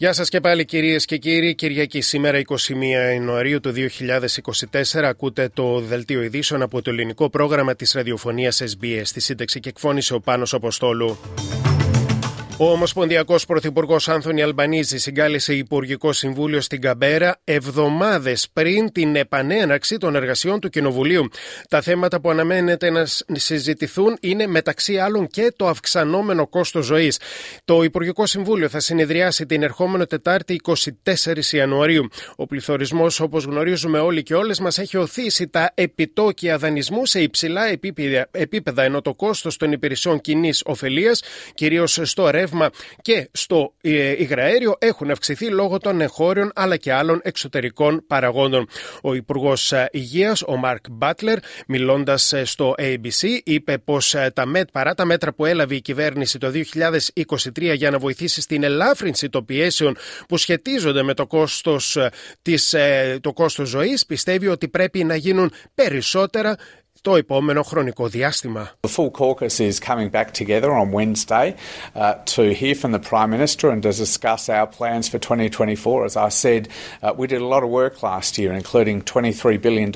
Γεια σας και πάλι κυρίες και κύριοι. Κυριακή σήμερα 21 Ιανουαρίου του 2024 ακούτε το Δελτίο Ειδήσεων από το ελληνικό πρόγραμμα της ραδιοφωνίας SBS. Στη σύνταξη και εκφώνησε ο Πάνος Αποστόλου. Ο Ομοσπονδιακός Πρωθυπουργός Άνθονη Αλμπανίζη συγκάλεσε Υπουργικό Συμβούλιο στην Καμπέρα εβδομάδες πριν την επανέναξη των εργασιών του Κοινοβουλίου. Τα θέματα που αναμένεται να συζητηθούν είναι μεταξύ άλλων και το αυξανόμενο κόστος ζωής. Το Υπουργικό Συμβούλιο θα συνεδριάσει την ερχόμενη Τετάρτη 24 Ιανουαρίου. Ο πληθωρισμός, όπως γνωρίζουμε όλοι και όλες μας, έχει οθήσει τα επιτόκια δανεισμού σε υψηλά επίπεδα, ενώ το κόστος των υπηρεσιών κοινής ωφελίας, κυρίως στο ρεύμα, και στο ε, υγραέριο έχουν αυξηθεί λόγω των εγχώριων αλλά και άλλων εξωτερικών παραγόντων. Ο Υπουργός ε, Υγείας, ο Μαρκ Μπάτλερ, μιλώντας ε, στο ABC, είπε πως παρά τα μέτρα που έλαβε η κυβέρνηση το 2023 για να βοηθήσει στην ελάφρυνση των πιέσεων που σχετίζονται με το κόστος της, το κόστος ζωής, πιστεύει ότι πρέπει να γίνουν περισσότερα το επόμενο χρονικό διάστημα. The full caucus is coming back together on Wednesday uh, to hear from the Prime Minister and to discuss our plans for 2024. As I said, uh, we did a lot of work last year, including $23 billion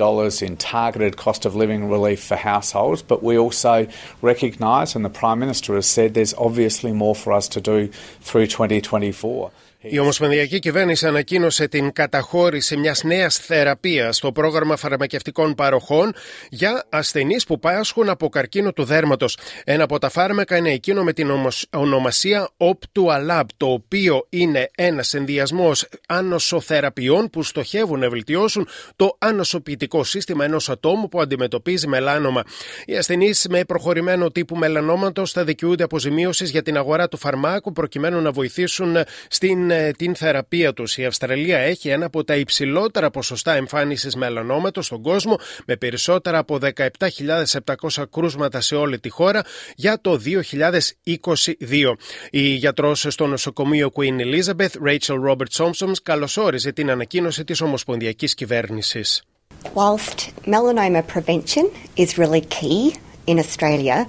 in targeted cost of living relief for households, but we also recognise, and the Prime Minister has said, there's obviously more for us to do through 2024. Η Ομοσπονδιακή Κυβέρνηση ανακοίνωσε την καταχώρηση μιας νέας θεραπείας στο πρόγραμμα φαρμακευτικών παροχών για ασθενείς που πάσχουν από καρκίνο του δέρματος. Ένα από τα φάρμακα είναι εκείνο με την ονομασία Optualab, το οποίο είναι ένας ενδιασμός άνοσοθεραπείων που στοχεύουν να βελτιώσουν το άνοσοποιητικό σύστημα ενός ατόμου που αντιμετωπίζει μελάνομα. Οι ασθενείς με προχωρημένο τύπου μελανόματος θα δικαιούνται αποζημίωσης για την αγορά του φαρμάκου προκειμένου να βοηθήσουν στην ε, την θεραπεία τους. Η Αυστραλία έχει ένα από τα υψηλότερα ποσοστά εμφάνισης μελανόματος στον κόσμο, με περισσότερα από 17.700 κρούσματα σε όλη τη χώρα για το 2022. Η γιατρός στο νοσοκομείο Queen Elizabeth, Rachel Roberts Thompson, καλωσόριζε την ανακοίνωση της Ομοσπονδιακής Κυβέρνησης. Whilst melanoma prevention is really key in Australia,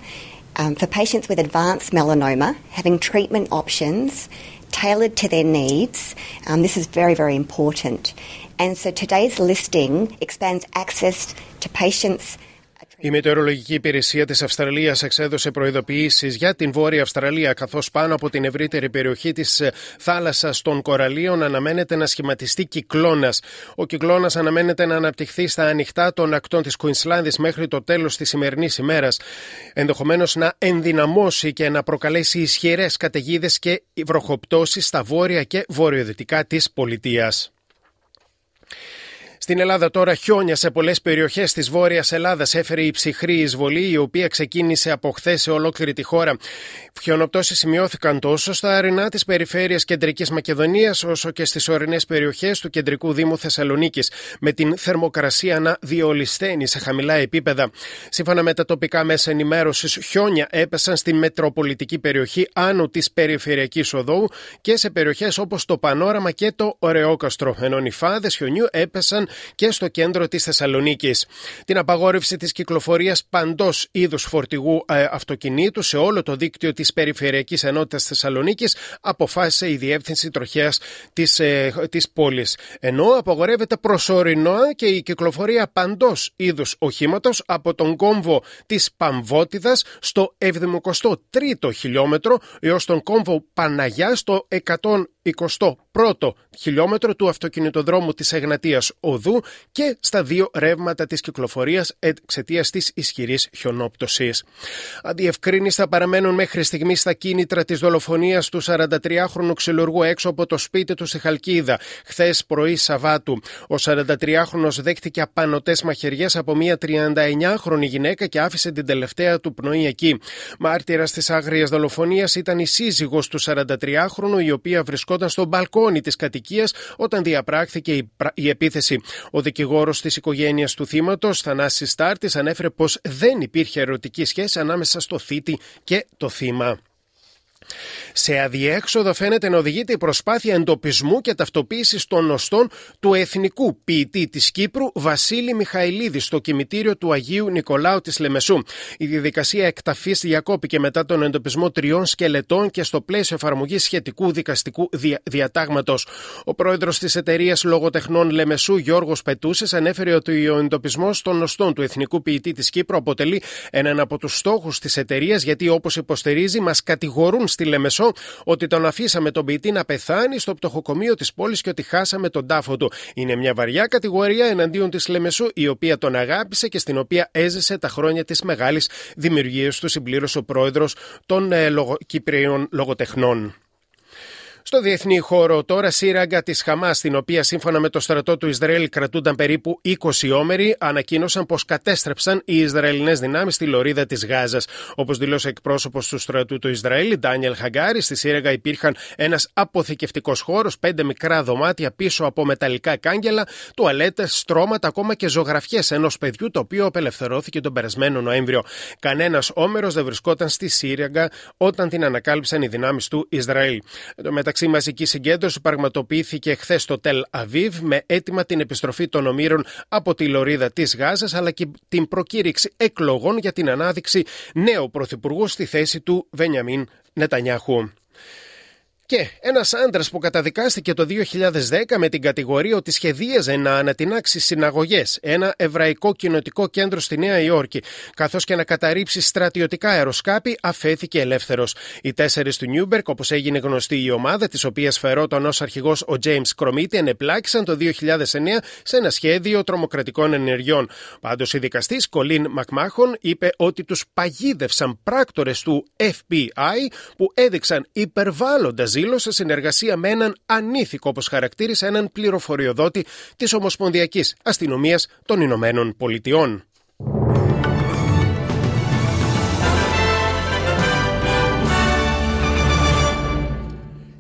um, for patients with advanced melanoma, having treatment options tailored to their needs. Um, this is very, very important. And so today's listing expands access to patients. Η Μετεωρολογική Υπηρεσία της Αυστραλίας εξέδωσε προειδοποιήσεις για την Βόρεια Αυστραλία, καθώς πάνω από την ευρύτερη περιοχή της θάλασσας των Κοραλίων αναμένεται να σχηματιστεί κυκλώνας. Ο κυκλώνας αναμένεται να αναπτυχθεί στα ανοιχτά των ακτών της Κουινσλάνδης μέχρι το τέλος της σημερινής ημέρας, ενδεχομένως να ενδυναμώσει και να προκαλέσει ισχυρές καταιγίδες και βροχοπτώσεις στα βόρεια και βορειοδυτικά της πολιτείας. Στην Ελλάδα τώρα χιόνια σε πολλές περιοχές της Βόρειας Ελλάδας έφερε η ψυχρή εισβολή, η οποία ξεκίνησε από χθες σε ολόκληρη τη χώρα. Χιονοπτώσει σημειώθηκαν τόσο στα αρινά της περιφέρειας Κεντρικής Μακεδονίας, όσο και στις ορεινές περιοχές του Κεντρικού Δήμου Θεσσαλονίκης, με την θερμοκρασία να διολυσταίνει σε χαμηλά επίπεδα. Σύμφωνα με τα τοπικά μέσα ενημέρωσης, χιόνια έπεσαν στη μετροπολιτική περιοχή άνω της περιφερειακής οδού και σε περιοχές όπως το Πανόραμα και το Ωρεόκαστρο, ενώ νυφάδες χιονιού έπεσαν και στο κέντρο της Θεσσαλονίκης. Την απαγόρευση της κυκλοφορίας παντός είδους φορτηγού ε, αυτοκινήτου σε όλο το δίκτυο της Περιφερειακής Ενότητας Θεσσαλονίκης αποφάσισε η Διεύθυνση Τροχέας της ε, της πόλης. Ενώ απαγορεύεται προσωρινά και η κυκλοφορία παντός είδους οχήματος από τον κόμβο της Παμβότιδα στο 73ο χιλιόμετρο έως τον κόμβο Παναγιά στο 121ο χιλιόμετρο του αυτοκινητοδρόμου της Εγνατίας Οδού και στα δύο ρεύματα της κυκλοφορίας εξαιτίας της ισχυρής χιονόπτωσης. Αδιευκρίνηστα παραμένουν μέχρι στιγμής στα κίνητρα της δολοφονίας του 43χρονου ξυλουργού έξω από το σπίτι του στη Χαλκίδα, χθες πρωί Σαββάτου. Ο 43χρονος δέχτηκε απανοτές μαχαιριές από μια 39χρονη γυναίκα και άφησε την τελευταία του πνοή εκεί. Μάρτυρας της άγριας δολοφονίας ήταν η σύζυγος του 43χρονου, η οποία βρισκόταν βρισκόταν στο μπαλκόνι της κατοικίας όταν διαπράχθηκε η επίθεση. Ο δικηγόρος της οικογένειας του θύματος, Θανάσης Στάρτης, ανέφερε πως δεν υπήρχε ερωτική σχέση ανάμεσα στο θήτη και το θύμα. Σε αδιέξοδο φαίνεται να οδηγείται η προσπάθεια εντοπισμού και ταυτοποίησης των νοστών του εθνικού ποιητή της Κύπρου Βασίλη Μιχαηλίδη στο κημητήριο του Αγίου Νικολάου της Λεμεσού. Η διαδικασία εκταφής διακόπηκε μετά τον εντοπισμό τριών σκελετών και στο πλαίσιο εφαρμογής σχετικού δικαστικού δια... διατάγματος. Ο πρόεδρος της εταιρείας λογοτεχνών Λεμεσού, Γιώργος Πετούσης, ανέφερε ότι ο εντοπισμός των νοστών του εθνικού ποιητή της Κύπρου αποτελεί έναν από τους στόχους της εταιρείας γιατί όπως υποστηρίζει μας κατηγορούν στη Λεμεσό ότι τον αφήσαμε τον ποιητή να πεθάνει στο πτωχοκομείο της πόλης και ότι χάσαμε τον τάφο του. Είναι μια βαριά κατηγορία εναντίον της Λεμεσού, η οποία τον αγάπησε και στην οποία έζησε τα χρόνια της μεγάλης δημιουργίας του, συμπλήρωσε ο πρόεδρος των ε, Κυπρίων λογοτεχνών. Στο διεθνή χώρο τώρα σύραγγα της Χαμάς, την οποία σύμφωνα με το στρατό του Ισραήλ κρατούνταν περίπου 20 όμεροι, ανακοίνωσαν πως κατέστρεψαν οι Ισραηλινές δυνάμεις στη λωρίδα της Γάζας. Όπως δηλώσε εκπρόσωπος του στρατού του Ισραήλ, Ντάνιελ Χαγκάρη, στη σύραγγα υπήρχαν ένας αποθηκευτικός χώρος, πέντε μικρά δωμάτια πίσω από μεταλλικά κάγκελα, τουαλέτες, στρώματα, ακόμα και ζωγραφιές ενός παιδιού το οποίο απελευθερώθηκε τον περασμένο Νοέμβριο. Κανένας όμερος δεν βρισκόταν στη σύραγγα όταν την ανακάλυψαν οι δυνάμεις του Ισραήλ μεταξύ, μαζική συγκέντρωση πραγματοποιήθηκε χθες στο Τελ Αβίβ με έτοιμα την επιστροφή των ομήρων από τη λωρίδα της Γάζας αλλά και την προκήρυξη εκλογών για την ανάδειξη νέου πρωθυπουργού στη θέση του Βενιαμίν Νετανιάχου. Και ένας άντρας που καταδικάστηκε το 2010 με την κατηγορία ότι σχεδίαζε να ανατινάξει συναγωγές, ένα εβραϊκό κοινοτικό κέντρο στη Νέα Υόρκη, καθώς και να καταρρύψει στρατιωτικά αεροσκάπη, αφέθηκε ελεύθερος. Οι τέσσερις του Νιούμπερκ, όπως έγινε γνωστή η ομάδα, της οποίας φερόταν ως αρχηγός ο James Κρομίτη, ενεπλάκησαν το 2009 σε ένα σχέδιο τρομοκρατικών ενεργειών. Πάντως, η δικαστής Κολίν Μακμάχον είπε ότι τους παγίδευσαν πράκτορες του FBI που έδειξαν υπερβάλλοντας ζήλο σε συνεργασία με έναν ανήθικο, όπως χαρακτήρισε έναν πληροφοριοδότη της Ομοσπονδιακής Αστυνομίας των Ηνωμένων Πολιτειών.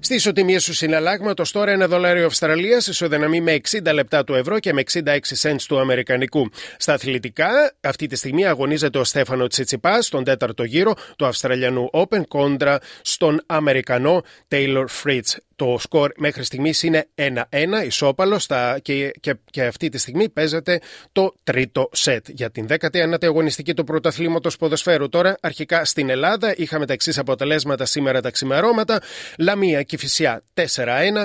Στις ισοτιμίες του συναλλάγματος τώρα ένα δολάριο Αυστραλίας ισοδυναμεί με 60 λεπτά του ευρώ και με 66 cents του Αμερικανικού. Στα αθλητικά, αυτή τη στιγμή αγωνίζεται ο Στέφανο Τσιτσιπά στον τέταρτο γύρο του Αυστραλιανού Open κόντρα στον Αμερικανό Taylor Fritz. Το σκορ μέχρι στιγμής είναι 1-1, ισόπαλος και, και, και αυτή τη στιγμή παίζεται το τρίτο σετ. Για την 19η αγωνιστική του πρωταθλήματος ποδοσφαίρου τώρα, αρχικά στην Ελλάδα, είχαμε τα εξής αποτελέσματα σήμερα τα ξημερώματα. Λαμία και Φυσιά 4-1,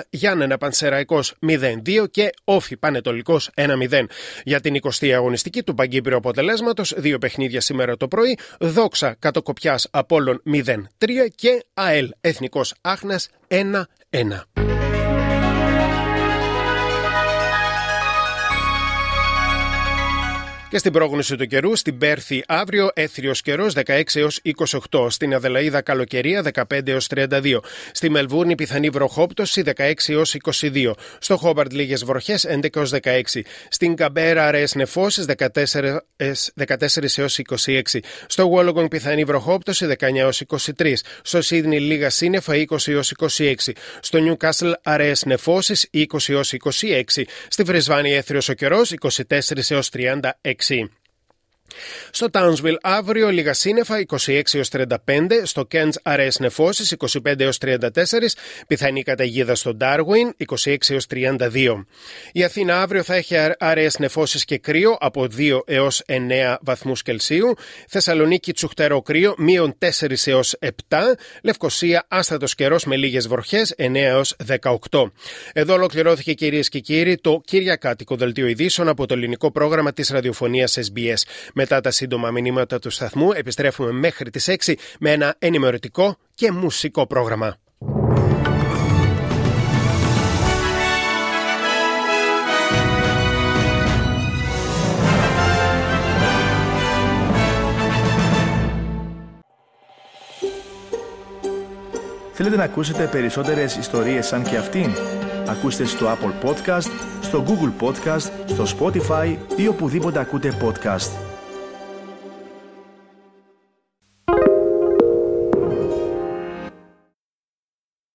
Γιάννενα Πανσεραϊκός 0-2 και Όφη Πανετολικός 1-0. Για την 20η αγωνιστική του Παγκύπριου αποτελέσματος, δύο παιχνίδια σήμερα το πρωί, Δόξα Κατοκοπιάς Απόλων 0-3 και ΑΕΛ Εθνικός Άχνας 1 ENA. Και στην πρόγνωση του καιρού, στην Πέρθη αύριο έθριος καιρός 16 έως 28. Στην Αδελαίδα καλοκαιρία 15 έως 32. Στη Μελβούρνη πιθανή βροχόπτωση 16 έως 22. Στο Χόμπαρτ λίγες βροχές 11 έως 16. Στην Καμπέρα αραιές νεφώσεις 14, 14 έως 26. Στο Γουόλογκον πιθανή βροχόπτωση 19 έως 23. Στο Σίδνη λίγα σύννεφα 20 έως 26. Στο Νιουκάσλ αραιές νεφώσεις 20 έως 26. Στη Βρεσβάνη έθριος ο καιρός 24 έως 36. Dixie. Στο Townsville αύριο λίγα σύννεφα 26 έως 35, στο Kent αραιές νεφώσεις 25 έως 34, πιθανή καταιγίδα στο Darwin 26 έως 32. Η Αθήνα αύριο θα έχει αραιές νεφώσεις και κρύο από 2 έως 9 βαθμούς Κελσίου, Θεσσαλονίκη τσουχτερό κρύο μείον 4 έως 7, Λευκοσία άστατος καιρός με λίγες βροχές 9 έως 18. Εδώ ολοκληρώθηκε κυρίες και κύριοι το Κυριακάτικο Δελτίο Ειδήσεων από το ελληνικό πρόγραμμα της ραδιοφωνίας SBS. Μετά τα σύντομα μηνύματα του σταθμού επιστρέφουμε μέχρι τις 6 με ένα ενημερωτικό και μουσικό πρόγραμμα. Θέλετε να ακούσετε περισσότερες ιστορίες σαν και αυτήν; Ακούστε στο Apple Podcast, στο Google Podcast, στο Spotify ή οπουδήποτε ακούτε podcast.